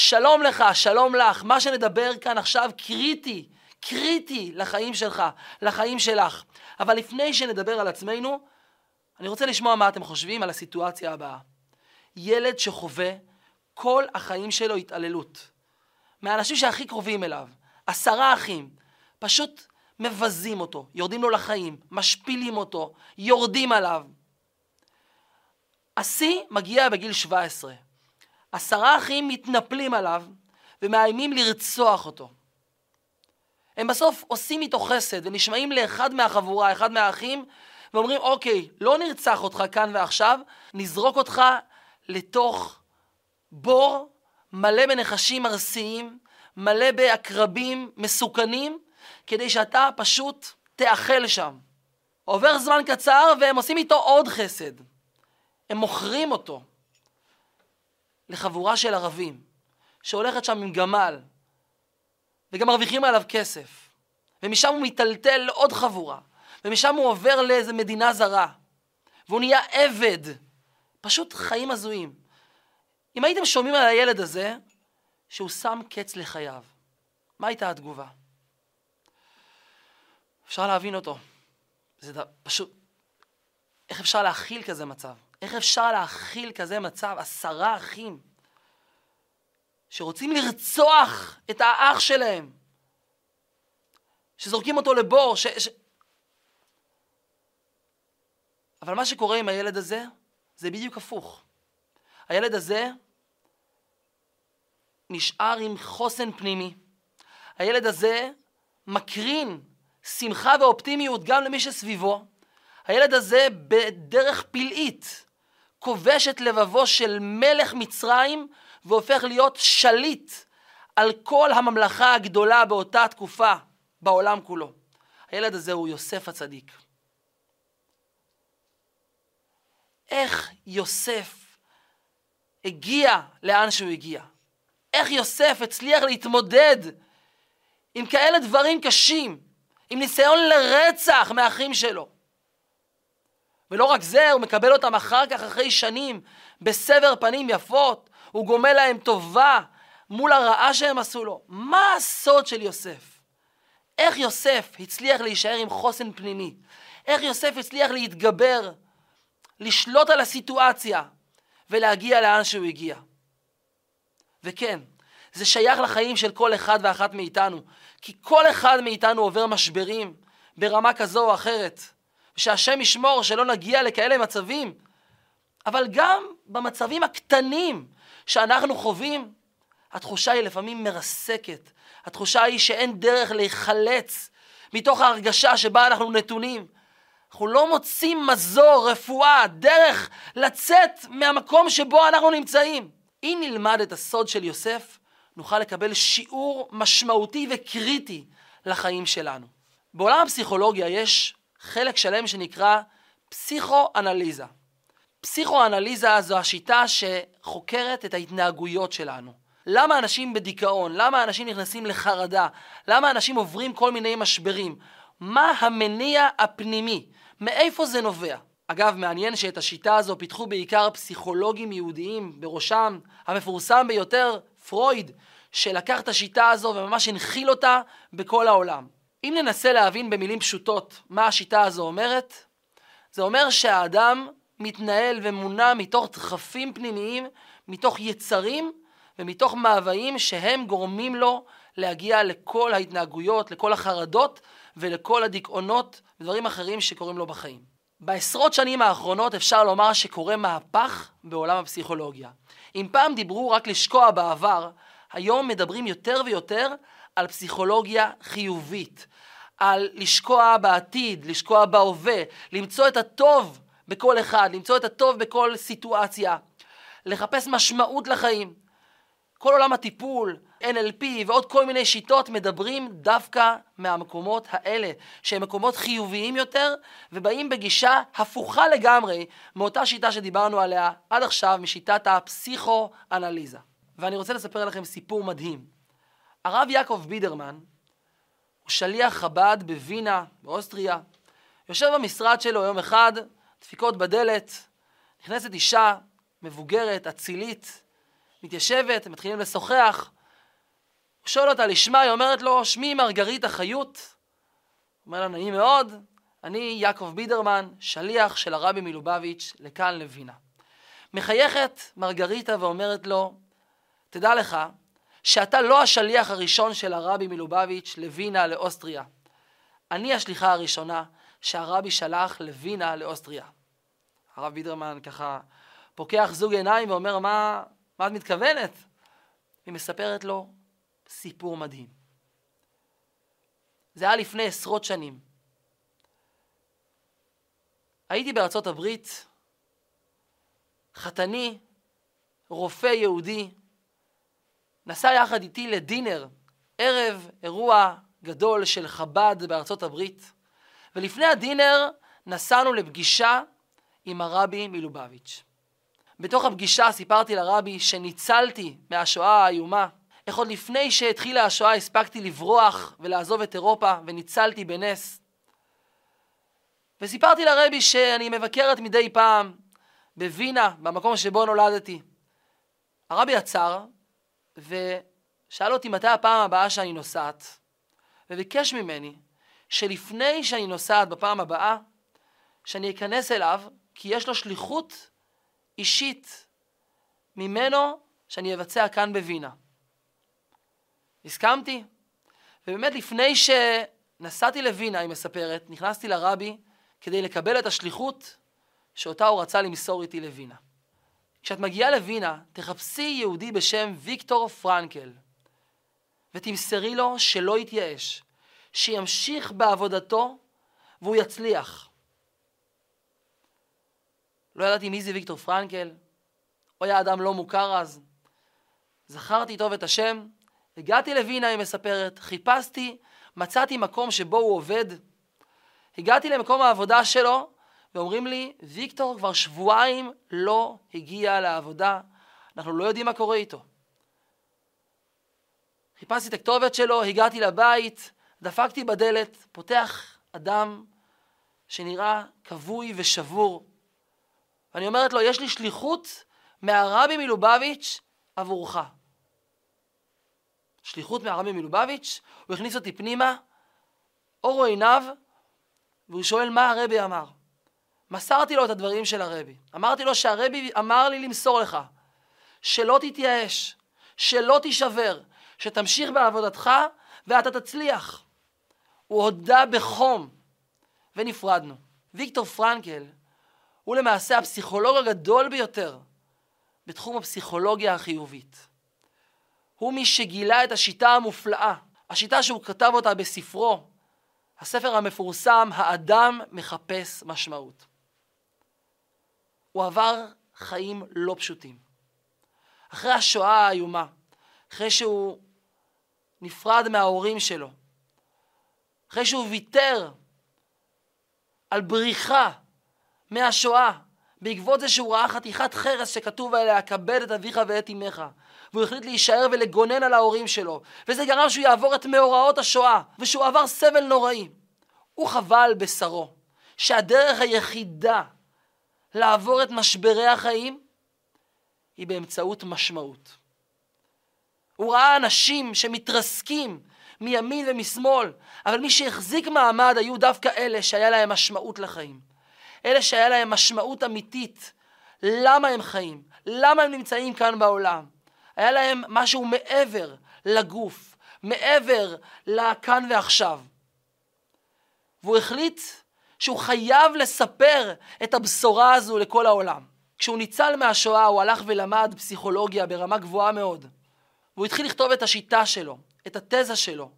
שלום לך, שלום לך. מה שנדבר כאן עכשיו קריטי, קריטי לחיים שלך, לחיים שלך. אבל לפני שנדבר על עצמנו, אני רוצה לשמוע מה אתם חושבים על הסיטואציה הבאה. ילד שחווה כל החיים שלו התעללות. מהאנשים שהכי קרובים אליו, עשרה אחים, פשוט מבזים אותו, יורדים לו לחיים, משפילים אותו, יורדים עליו. השיא מגיע בגיל 17. עשרה אחים מתנפלים עליו ומאיימים לרצוח אותו. הם בסוף עושים איתו חסד ונשמעים לאחד מהחבורה, אחד מהאחים, ואומרים, אוקיי, לא נרצח אותך כאן ועכשיו, נזרוק אותך לתוך בור מלא בנחשים ארסיים, מלא בעקרבים מסוכנים, כדי שאתה פשוט תאכל שם. עובר זמן קצר והם עושים איתו עוד חסד. הם מוכרים אותו לחבורה של ערבים, שהולכת שם עם גמל, וגם מרוויחים עליו כסף. ומשם הוא מיטלטל לעוד חבורה, ומשם הוא עובר לאיזה מדינה זרה, והוא נהיה עבד. פשוט חיים הזויים. אם הייתם שומעים על הילד הזה, שהוא שם קץ לחייו, מה הייתה התגובה? אפשר להבין אותו. זה ד... פשוט... איך אפשר להכיל כזה מצב? איך אפשר להכיל כזה מצב? עשרה אחים שרוצים לרצוח את האח שלהם, שזורקים אותו לבור, ש... ש... אבל מה שקורה עם הילד הזה, זה בדיוק הפוך. הילד הזה נשאר עם חוסן פנימי. הילד הזה מקרין שמחה ואופטימיות גם למי שסביבו. הילד הזה בדרך פלאית כובש את לבבו של מלך מצרים והופך להיות שליט על כל הממלכה הגדולה באותה תקופה בעולם כולו. הילד הזה הוא יוסף הצדיק. איך יוסף הגיע לאן שהוא הגיע? איך יוסף הצליח להתמודד עם כאלה דברים קשים, עם ניסיון לרצח מאחים שלו? ולא רק זה, הוא מקבל אותם אחר כך, אחרי שנים, בסבר פנים יפות, הוא גומל להם טובה מול הרעה שהם עשו לו. מה הסוד של יוסף? איך יוסף הצליח להישאר עם חוסן פנימי? איך יוסף הצליח להתגבר, לשלוט על הסיטואציה ולהגיע לאן שהוא הגיע? וכן, זה שייך לחיים של כל אחד ואחת מאיתנו, כי כל אחד מאיתנו עובר משברים ברמה כזו או אחרת. שהשם ישמור שלא נגיע לכאלה מצבים, אבל גם במצבים הקטנים שאנחנו חווים, התחושה היא לפעמים מרסקת. התחושה היא שאין דרך להיחלץ מתוך ההרגשה שבה אנחנו נתונים. אנחנו לא מוצאים מזור, רפואה, דרך לצאת מהמקום שבו אנחנו נמצאים. אם נלמד את הסוד של יוסף, נוכל לקבל שיעור משמעותי וקריטי לחיים שלנו. בעולם הפסיכולוגיה יש חלק שלם שנקרא פסיכואנליזה. פסיכואנליזה זו השיטה שחוקרת את ההתנהגויות שלנו. למה אנשים בדיכאון? למה אנשים נכנסים לחרדה? למה אנשים עוברים כל מיני משברים? מה המניע הפנימי? מאיפה זה נובע? אגב, מעניין שאת השיטה הזו פיתחו בעיקר פסיכולוגים יהודיים, בראשם המפורסם ביותר, פרויד, שלקח את השיטה הזו וממש הנחיל אותה בכל העולם. אם ננסה להבין במילים פשוטות מה השיטה הזו אומרת, זה אומר שהאדם מתנהל ומונע מתוך דחפים פנימיים, מתוך יצרים ומתוך מאוויים שהם גורמים לו להגיע לכל ההתנהגויות, לכל החרדות ולכל הדיכאונות ודברים אחרים שקורים לו בחיים. בעשרות שנים האחרונות אפשר לומר שקורה מהפך בעולם הפסיכולוגיה. אם פעם דיברו רק לשקוע בעבר, היום מדברים יותר ויותר על פסיכולוגיה חיובית, על לשקוע בעתיד, לשקוע בהווה, למצוא את הטוב בכל אחד, למצוא את הטוב בכל סיטואציה, לחפש משמעות לחיים. כל עולם הטיפול, NLP ועוד כל מיני שיטות מדברים דווקא מהמקומות האלה, שהם מקומות חיוביים יותר, ובאים בגישה הפוכה לגמרי מאותה שיטה שדיברנו עליה עד עכשיו, משיטת הפסיכואנליזה. ואני רוצה לספר לכם סיפור מדהים. הרב יעקב בידרמן הוא שליח חב"ד בווינה, באוסטריה. יושב במשרד שלו יום אחד, דפיקות בדלת, נכנסת אישה מבוגרת, אצילית, מתיישבת, הם מתחילים לשוחח. הוא שואל אותה לשמה, היא אומרת לו, שמי מרגריטה חיות. אומר לה, נעים מאוד, אני יעקב בידרמן, שליח של הרבי מלובביץ' לכאן לווינה. מחייכת מרגריטה ואומרת לו, תדע לך שאתה לא השליח הראשון של הרבי מלובביץ' לווינה, לאוסטריה. אני השליחה הראשונה שהרבי שלח לווינה, לאוסטריה. הרב בידרמן ככה פוקח זוג עיניים ואומר, מה, מה את מתכוונת? היא מספרת לו סיפור מדהים. זה היה לפני עשרות שנים. הייתי בארצות הברית, חתני, רופא יהודי, נסע יחד איתי לדינר, ערב אירוע גדול של חב"ד בארצות הברית, ולפני הדינר נסענו לפגישה עם הרבי מלובביץ'. בתוך הפגישה סיפרתי לרבי שניצלתי מהשואה האיומה, איך עוד לפני שהתחילה השואה הספקתי לברוח ולעזוב את אירופה וניצלתי בנס. וסיפרתי לרבי שאני מבקרת מדי פעם בווינה, במקום שבו נולדתי. הרבי עצר ושאל אותי מתי הפעם הבאה שאני נוסעת, וביקש ממני שלפני שאני נוסעת בפעם הבאה, שאני אכנס אליו, כי יש לו שליחות אישית ממנו שאני אבצע כאן בווינה. הסכמתי, ובאמת לפני שנסעתי לווינה, היא מספרת, נכנסתי לרבי כדי לקבל את השליחות שאותה הוא רצה למסור איתי לווינה. כשאת מגיעה לווינה, תחפשי יהודי בשם ויקטור פרנקל, ותמסרי לו שלא יתייאש, שימשיך בעבודתו והוא יצליח. לא ידעתי מי זה ויקטור פרנקל, הוא היה אדם לא מוכר אז. זכרתי טוב את השם, הגעתי לווינה, היא מספרת, חיפשתי, מצאתי מקום שבו הוא עובד. הגעתי למקום העבודה שלו, ואומרים לי, ויקטור כבר שבועיים לא הגיע לעבודה, אנחנו לא יודעים מה קורה איתו. חיפשתי את הכתובת שלו, הגעתי לבית, דפקתי בדלת, פותח אדם שנראה כבוי ושבור. ואני אומרת לו, יש לי שליחות מהרבי מלובביץ' עבורך. שליחות מהרבי מלובביץ', הוא הכניס אותי פנימה, אורו עיניו, והוא שואל מה הרבי אמר. מסרתי לו את הדברים של הרבי. אמרתי לו שהרבי אמר לי למסור לך, שלא תתייאש, שלא תישבר, שתמשיך בעבודתך ואתה תצליח. הוא הודה בחום, ונפרדנו. ויקטור פרנקל הוא למעשה הפסיכולוג הגדול ביותר בתחום הפסיכולוגיה החיובית. הוא מי שגילה את השיטה המופלאה, השיטה שהוא כתב אותה בספרו, הספר המפורסם, האדם מחפש משמעות. הוא עבר חיים לא פשוטים. אחרי השואה האיומה, אחרי שהוא נפרד מההורים שלו, אחרי שהוא ויתר על בריחה מהשואה, בעקבות זה שהוא ראה חתיכת חרס שכתוב עליה, כבד את אביך ואת אמך. והוא החליט להישאר ולגונן על ההורים שלו. וזה גרם שהוא יעבור את מאורעות השואה, ושהוא עבר סבל נוראי. הוא חווה על בשרו שהדרך היחידה לעבור את משברי החיים היא באמצעות משמעות. הוא ראה אנשים שמתרסקים מימין ומשמאל, אבל מי שהחזיק מעמד היו דווקא אלה שהיה להם משמעות לחיים. אלה שהיה להם משמעות אמיתית. למה הם חיים? למה הם נמצאים כאן בעולם? היה להם משהו מעבר לגוף, מעבר לכאן ועכשיו. והוא החליט שהוא חייב לספר את הבשורה הזו לכל העולם. כשהוא ניצל מהשואה הוא הלך ולמד פסיכולוגיה ברמה גבוהה מאוד. והוא התחיל לכתוב את השיטה שלו, את התזה שלו.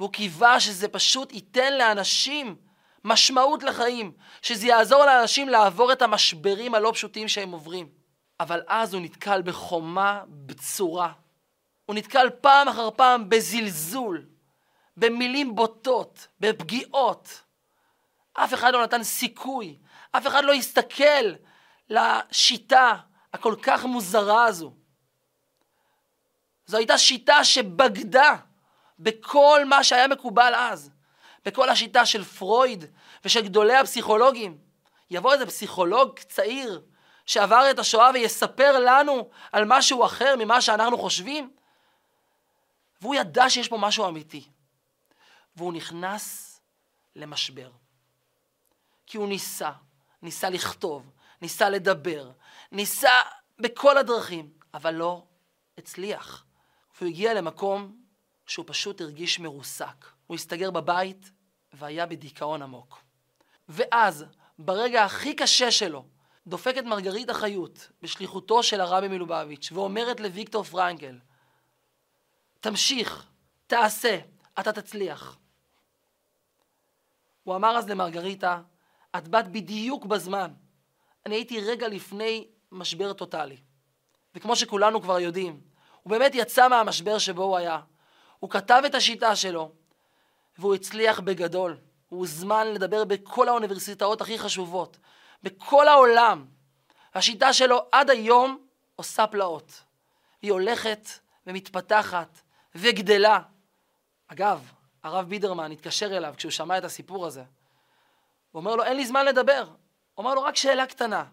והוא קיווה שזה פשוט ייתן לאנשים משמעות לחיים, שזה יעזור לאנשים לעבור את המשברים הלא פשוטים שהם עוברים. אבל אז הוא נתקל בחומה בצורה. הוא נתקל פעם אחר פעם בזלזול, במילים בוטות, בפגיעות. אף אחד לא נתן סיכוי, אף אחד לא הסתכל לשיטה הכל כך מוזרה הזו. זו הייתה שיטה שבגדה בכל מה שהיה מקובל אז, בכל השיטה של פרויד ושל גדולי הפסיכולוגים. יבוא איזה פסיכולוג צעיר שעבר את השואה ויספר לנו על משהו אחר ממה שאנחנו חושבים? והוא ידע שיש פה משהו אמיתי. והוא נכנס למשבר. כי הוא ניסה, ניסה לכתוב, ניסה לדבר, ניסה בכל הדרכים, אבל לא הצליח. והוא הגיע למקום שהוא פשוט הרגיש מרוסק. הוא הסתגר בבית והיה בדיכאון עמוק. ואז, ברגע הכי קשה שלו, דופקת מרגריטה חיות בשליחותו של הרבי מלובביץ' ואומרת לוויקטור פרנקל, תמשיך, תעשה, אתה תצליח. הוא אמר אז למרגריטה, את באת בדיוק בזמן. אני הייתי רגע לפני משבר טוטאלי. וכמו שכולנו כבר יודעים, הוא באמת יצא מהמשבר שבו הוא היה. הוא כתב את השיטה שלו, והוא הצליח בגדול. הוא הוזמן לדבר בכל האוניברסיטאות הכי חשובות, בכל העולם. השיטה שלו עד היום עושה פלאות. היא הולכת ומתפתחת וגדלה. אגב, הרב בידרמן התקשר אליו כשהוא שמע את הסיפור הזה. הוא אומר לו, אין לי זמן לדבר. הוא אומר לו, רק שאלה קטנה.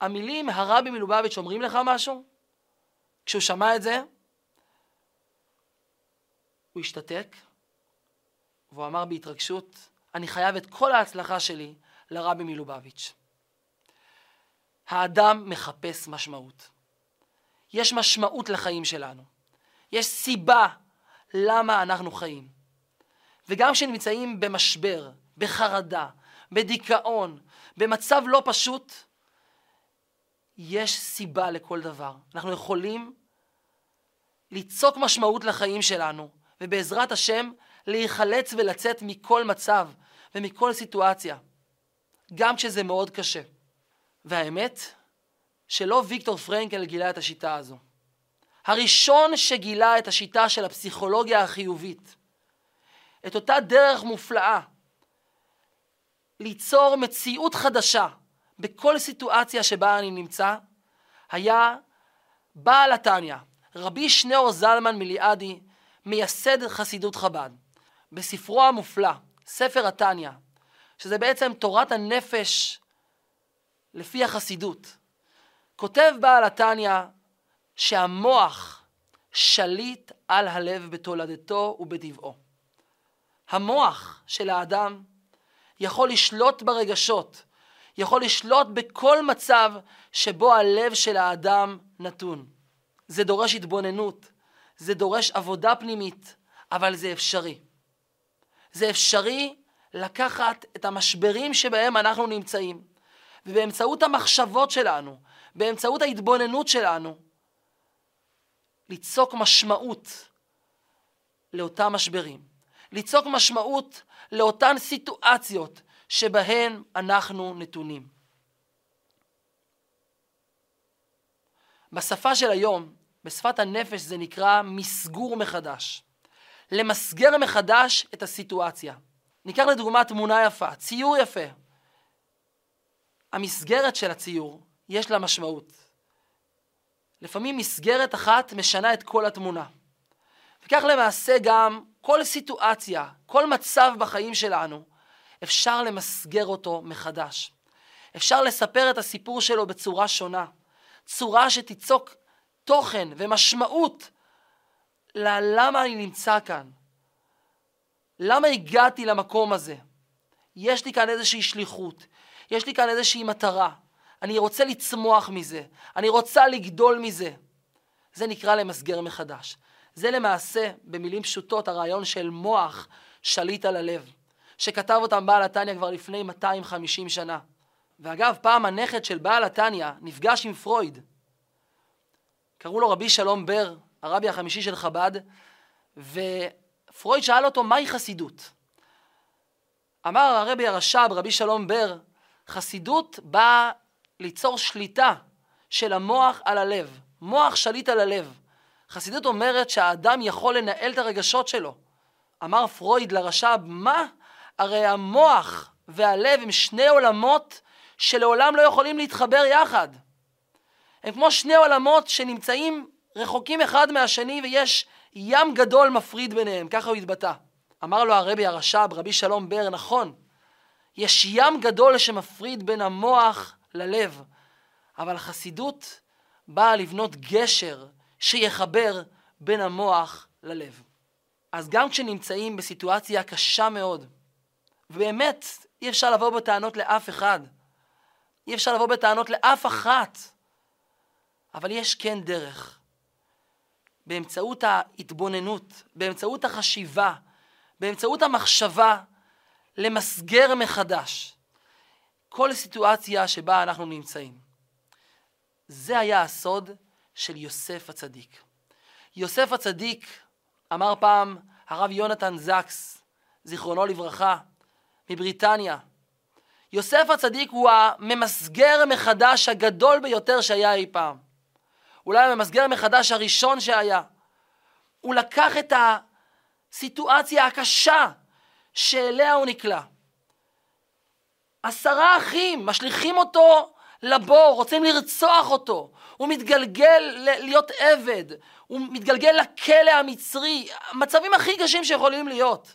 המילים הרבי מלובביץ' אומרים לך משהו? כשהוא שמע את זה, הוא השתתק, והוא אמר בהתרגשות, אני חייב את כל ההצלחה שלי לרבי מלובביץ'. האדם מחפש משמעות. יש משמעות לחיים שלנו. יש סיבה למה אנחנו חיים. וגם כשנמצאים במשבר, בחרדה, בדיכאון, במצב לא פשוט, יש סיבה לכל דבר. אנחנו יכולים ליצוק משמעות לחיים שלנו, ובעזרת השם להיחלץ ולצאת מכל מצב ומכל סיטואציה, גם כשזה מאוד קשה. והאמת, שלא ויקטור פרנקל גילה את השיטה הזו. הראשון שגילה את השיטה של הפסיכולוגיה החיובית, את אותה דרך מופלאה ליצור מציאות חדשה בכל סיטואציה שבה אני נמצא, היה בעל התניא, רבי שניאור זלמן מליעדי, מייסד חסידות חב"ד. בספרו המופלא, ספר התניא, שזה בעצם תורת הנפש לפי החסידות, כותב בעל התניא שהמוח שליט על הלב בתולדתו ובטבעו. המוח של האדם יכול לשלוט ברגשות, יכול לשלוט בכל מצב שבו הלב של האדם נתון. זה דורש התבוננות, זה דורש עבודה פנימית, אבל זה אפשרי. זה אפשרי לקחת את המשברים שבהם אנחנו נמצאים, ובאמצעות המחשבות שלנו, באמצעות ההתבוננות שלנו, ליצוק משמעות לאותם משברים, ליצוק משמעות לאותן סיטואציות שבהן אנחנו נתונים. בשפה של היום, בשפת הנפש זה נקרא מסגור מחדש. למסגר מחדש את הסיטואציה. ניקח לדוגמה תמונה יפה, ציור יפה. המסגרת של הציור, יש לה משמעות. לפעמים מסגרת אחת משנה את כל התמונה. וכך למעשה גם כל סיטואציה, כל מצב בחיים שלנו, אפשר למסגר אותו מחדש. אפשר לספר את הסיפור שלו בצורה שונה, צורה שתיצוק תוכן ומשמעות ללמה אני נמצא כאן. למה הגעתי למקום הזה? יש לי כאן איזושהי שליחות, יש לי כאן איזושהי מטרה. אני רוצה לצמוח מזה, אני רוצה לגדול מזה. זה נקרא למסגר מחדש. זה למעשה, במילים פשוטות, הרעיון של מוח שליט על הלב, שכתב אותם בעל התניא כבר לפני 250 שנה. ואגב, פעם הנכד של בעל התניא נפגש עם פרויד. קראו לו רבי שלום בר, הרבי החמישי של חב"ד, ופרויד שאל אותו, מהי חסידות? אמר הרבי הרש"ב, רבי שלום בר, חסידות באה ליצור שליטה של המוח על הלב. מוח שליט על הלב. חסידות אומרת שהאדם יכול לנהל את הרגשות שלו. אמר פרויד לרש"ב, מה? הרי המוח והלב הם שני עולמות שלעולם לא יכולים להתחבר יחד. הם כמו שני עולמות שנמצאים רחוקים אחד מהשני ויש ים גדול מפריד ביניהם, ככה הוא התבטא. אמר לו הרבי הרש"ב, רבי שלום בר, נכון, יש ים גדול שמפריד בין המוח ללב, אבל החסידות באה לבנות גשר שיחבר בין המוח ללב. אז גם כשנמצאים בסיטואציה קשה מאוד, ובאמת אי אפשר לבוא בטענות לאף אחד, אי אפשר לבוא בטענות לאף אחת, אבל יש כן דרך. באמצעות ההתבוננות, באמצעות החשיבה, באמצעות המחשבה, למסגר מחדש כל סיטואציה שבה אנחנו נמצאים. זה היה הסוד של יוסף הצדיק. יוסף הצדיק, אמר פעם הרב יונתן זקס, זיכרונו לברכה, מבריטניה, יוסף הצדיק הוא הממסגר מחדש הגדול ביותר שהיה אי פעם. אולי הממסגר מחדש הראשון שהיה. הוא לקח את הסיטואציה הקשה שאליה הוא נקלע. עשרה אחים משליכים אותו לבור, רוצים לרצוח אותו. הוא מתגלגל להיות עבד, הוא מתגלגל לכלא המצרי, מצבים הכי קשים שיכולים להיות.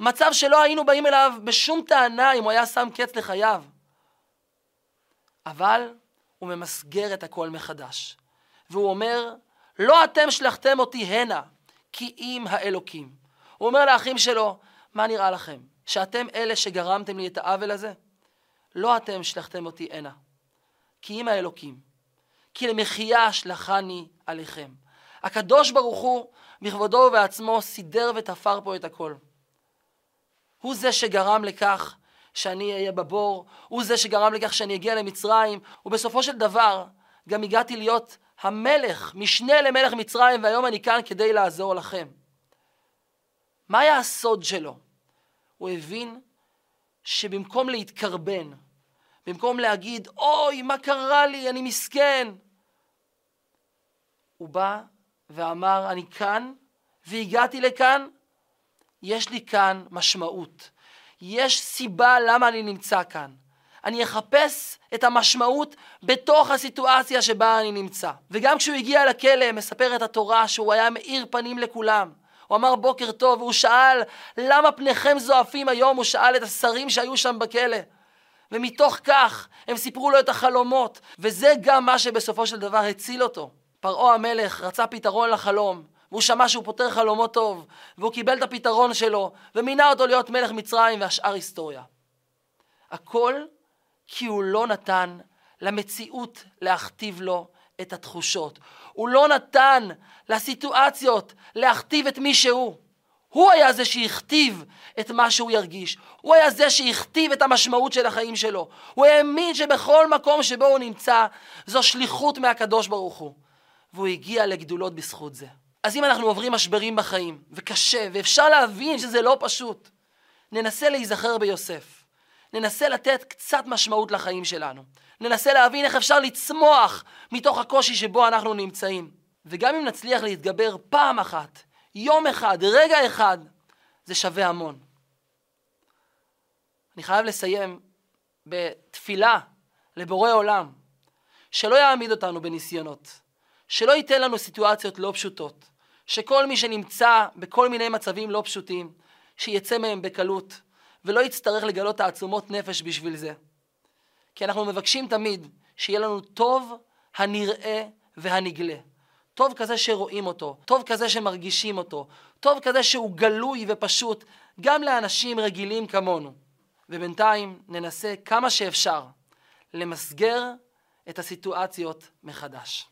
מצב שלא היינו באים אליו בשום טענה אם הוא היה שם קץ לחייו. אבל הוא ממסגר את הכל מחדש. והוא אומר, לא אתם שלחתם אותי הנה, כי אם האלוקים. הוא אומר לאחים שלו, מה נראה לכם? שאתם אלה שגרמתם לי את העוול הזה? לא אתם שלחתם אותי הנה, כי אם האלוקים. כי למחיה שלחני עליכם. הקדוש ברוך הוא בכבודו ובעצמו סידר ותפר פה את הכל. הוא זה שגרם לכך שאני אהיה בבור, הוא זה שגרם לכך שאני אגיע למצרים, ובסופו של דבר גם הגעתי להיות המלך, משנה למלך מצרים, והיום אני כאן כדי לעזור לכם. מה היה הסוד שלו? הוא הבין שבמקום להתקרבן, במקום להגיד, אוי, מה קרה לי, אני מסכן, הוא בא ואמר, אני כאן, והגעתי לכאן, יש לי כאן משמעות. יש סיבה למה אני נמצא כאן. אני אחפש את המשמעות בתוך הסיטואציה שבה אני נמצא. וגם כשהוא הגיע לכלא, מספרת התורה שהוא היה מאיר פנים לכולם. הוא אמר בוקר טוב, והוא שאל למה פניכם זועפים היום, הוא שאל את השרים שהיו שם בכלא. ומתוך כך הם סיפרו לו את החלומות, וזה גם מה שבסופו של דבר הציל אותו. פרעה המלך רצה פתרון לחלום, והוא שמע שהוא פותר חלומות טוב, והוא קיבל את הפתרון שלו, ומינה אותו להיות מלך מצרים, והשאר היסטוריה. הכל כי הוא לא נתן למציאות להכתיב לו את התחושות. הוא לא נתן לסיטואציות להכתיב את מי שהוא. הוא היה זה שהכתיב את מה שהוא ירגיש. הוא היה זה שהכתיב את המשמעות של החיים שלו. הוא האמין שבכל מקום שבו הוא נמצא, זו שליחות מהקדוש ברוך הוא. והוא הגיע לגדולות בזכות זה. אז אם אנחנו עוברים משברים בחיים, וקשה, ואפשר להבין שזה לא פשוט, ננסה להיזכר ביוסף. ננסה לתת קצת משמעות לחיים שלנו. ננסה להבין איך אפשר לצמוח מתוך הקושי שבו אנחנו נמצאים. וגם אם נצליח להתגבר פעם אחת, יום אחד, רגע אחד, זה שווה המון. אני חייב לסיים בתפילה לבורא עולם, שלא יעמיד אותנו בניסיונות, שלא ייתן לנו סיטואציות לא פשוטות, שכל מי שנמצא בכל מיני מצבים לא פשוטים, שיצא מהם בקלות, ולא יצטרך לגלות תעצומות נפש בשביל זה. כי אנחנו מבקשים תמיד שיהיה לנו טוב הנראה והנגלה. טוב כזה שרואים אותו, טוב כזה שמרגישים אותו, טוב כזה שהוא גלוי ופשוט גם לאנשים רגילים כמונו. ובינתיים ננסה כמה שאפשר למסגר את הסיטואציות מחדש.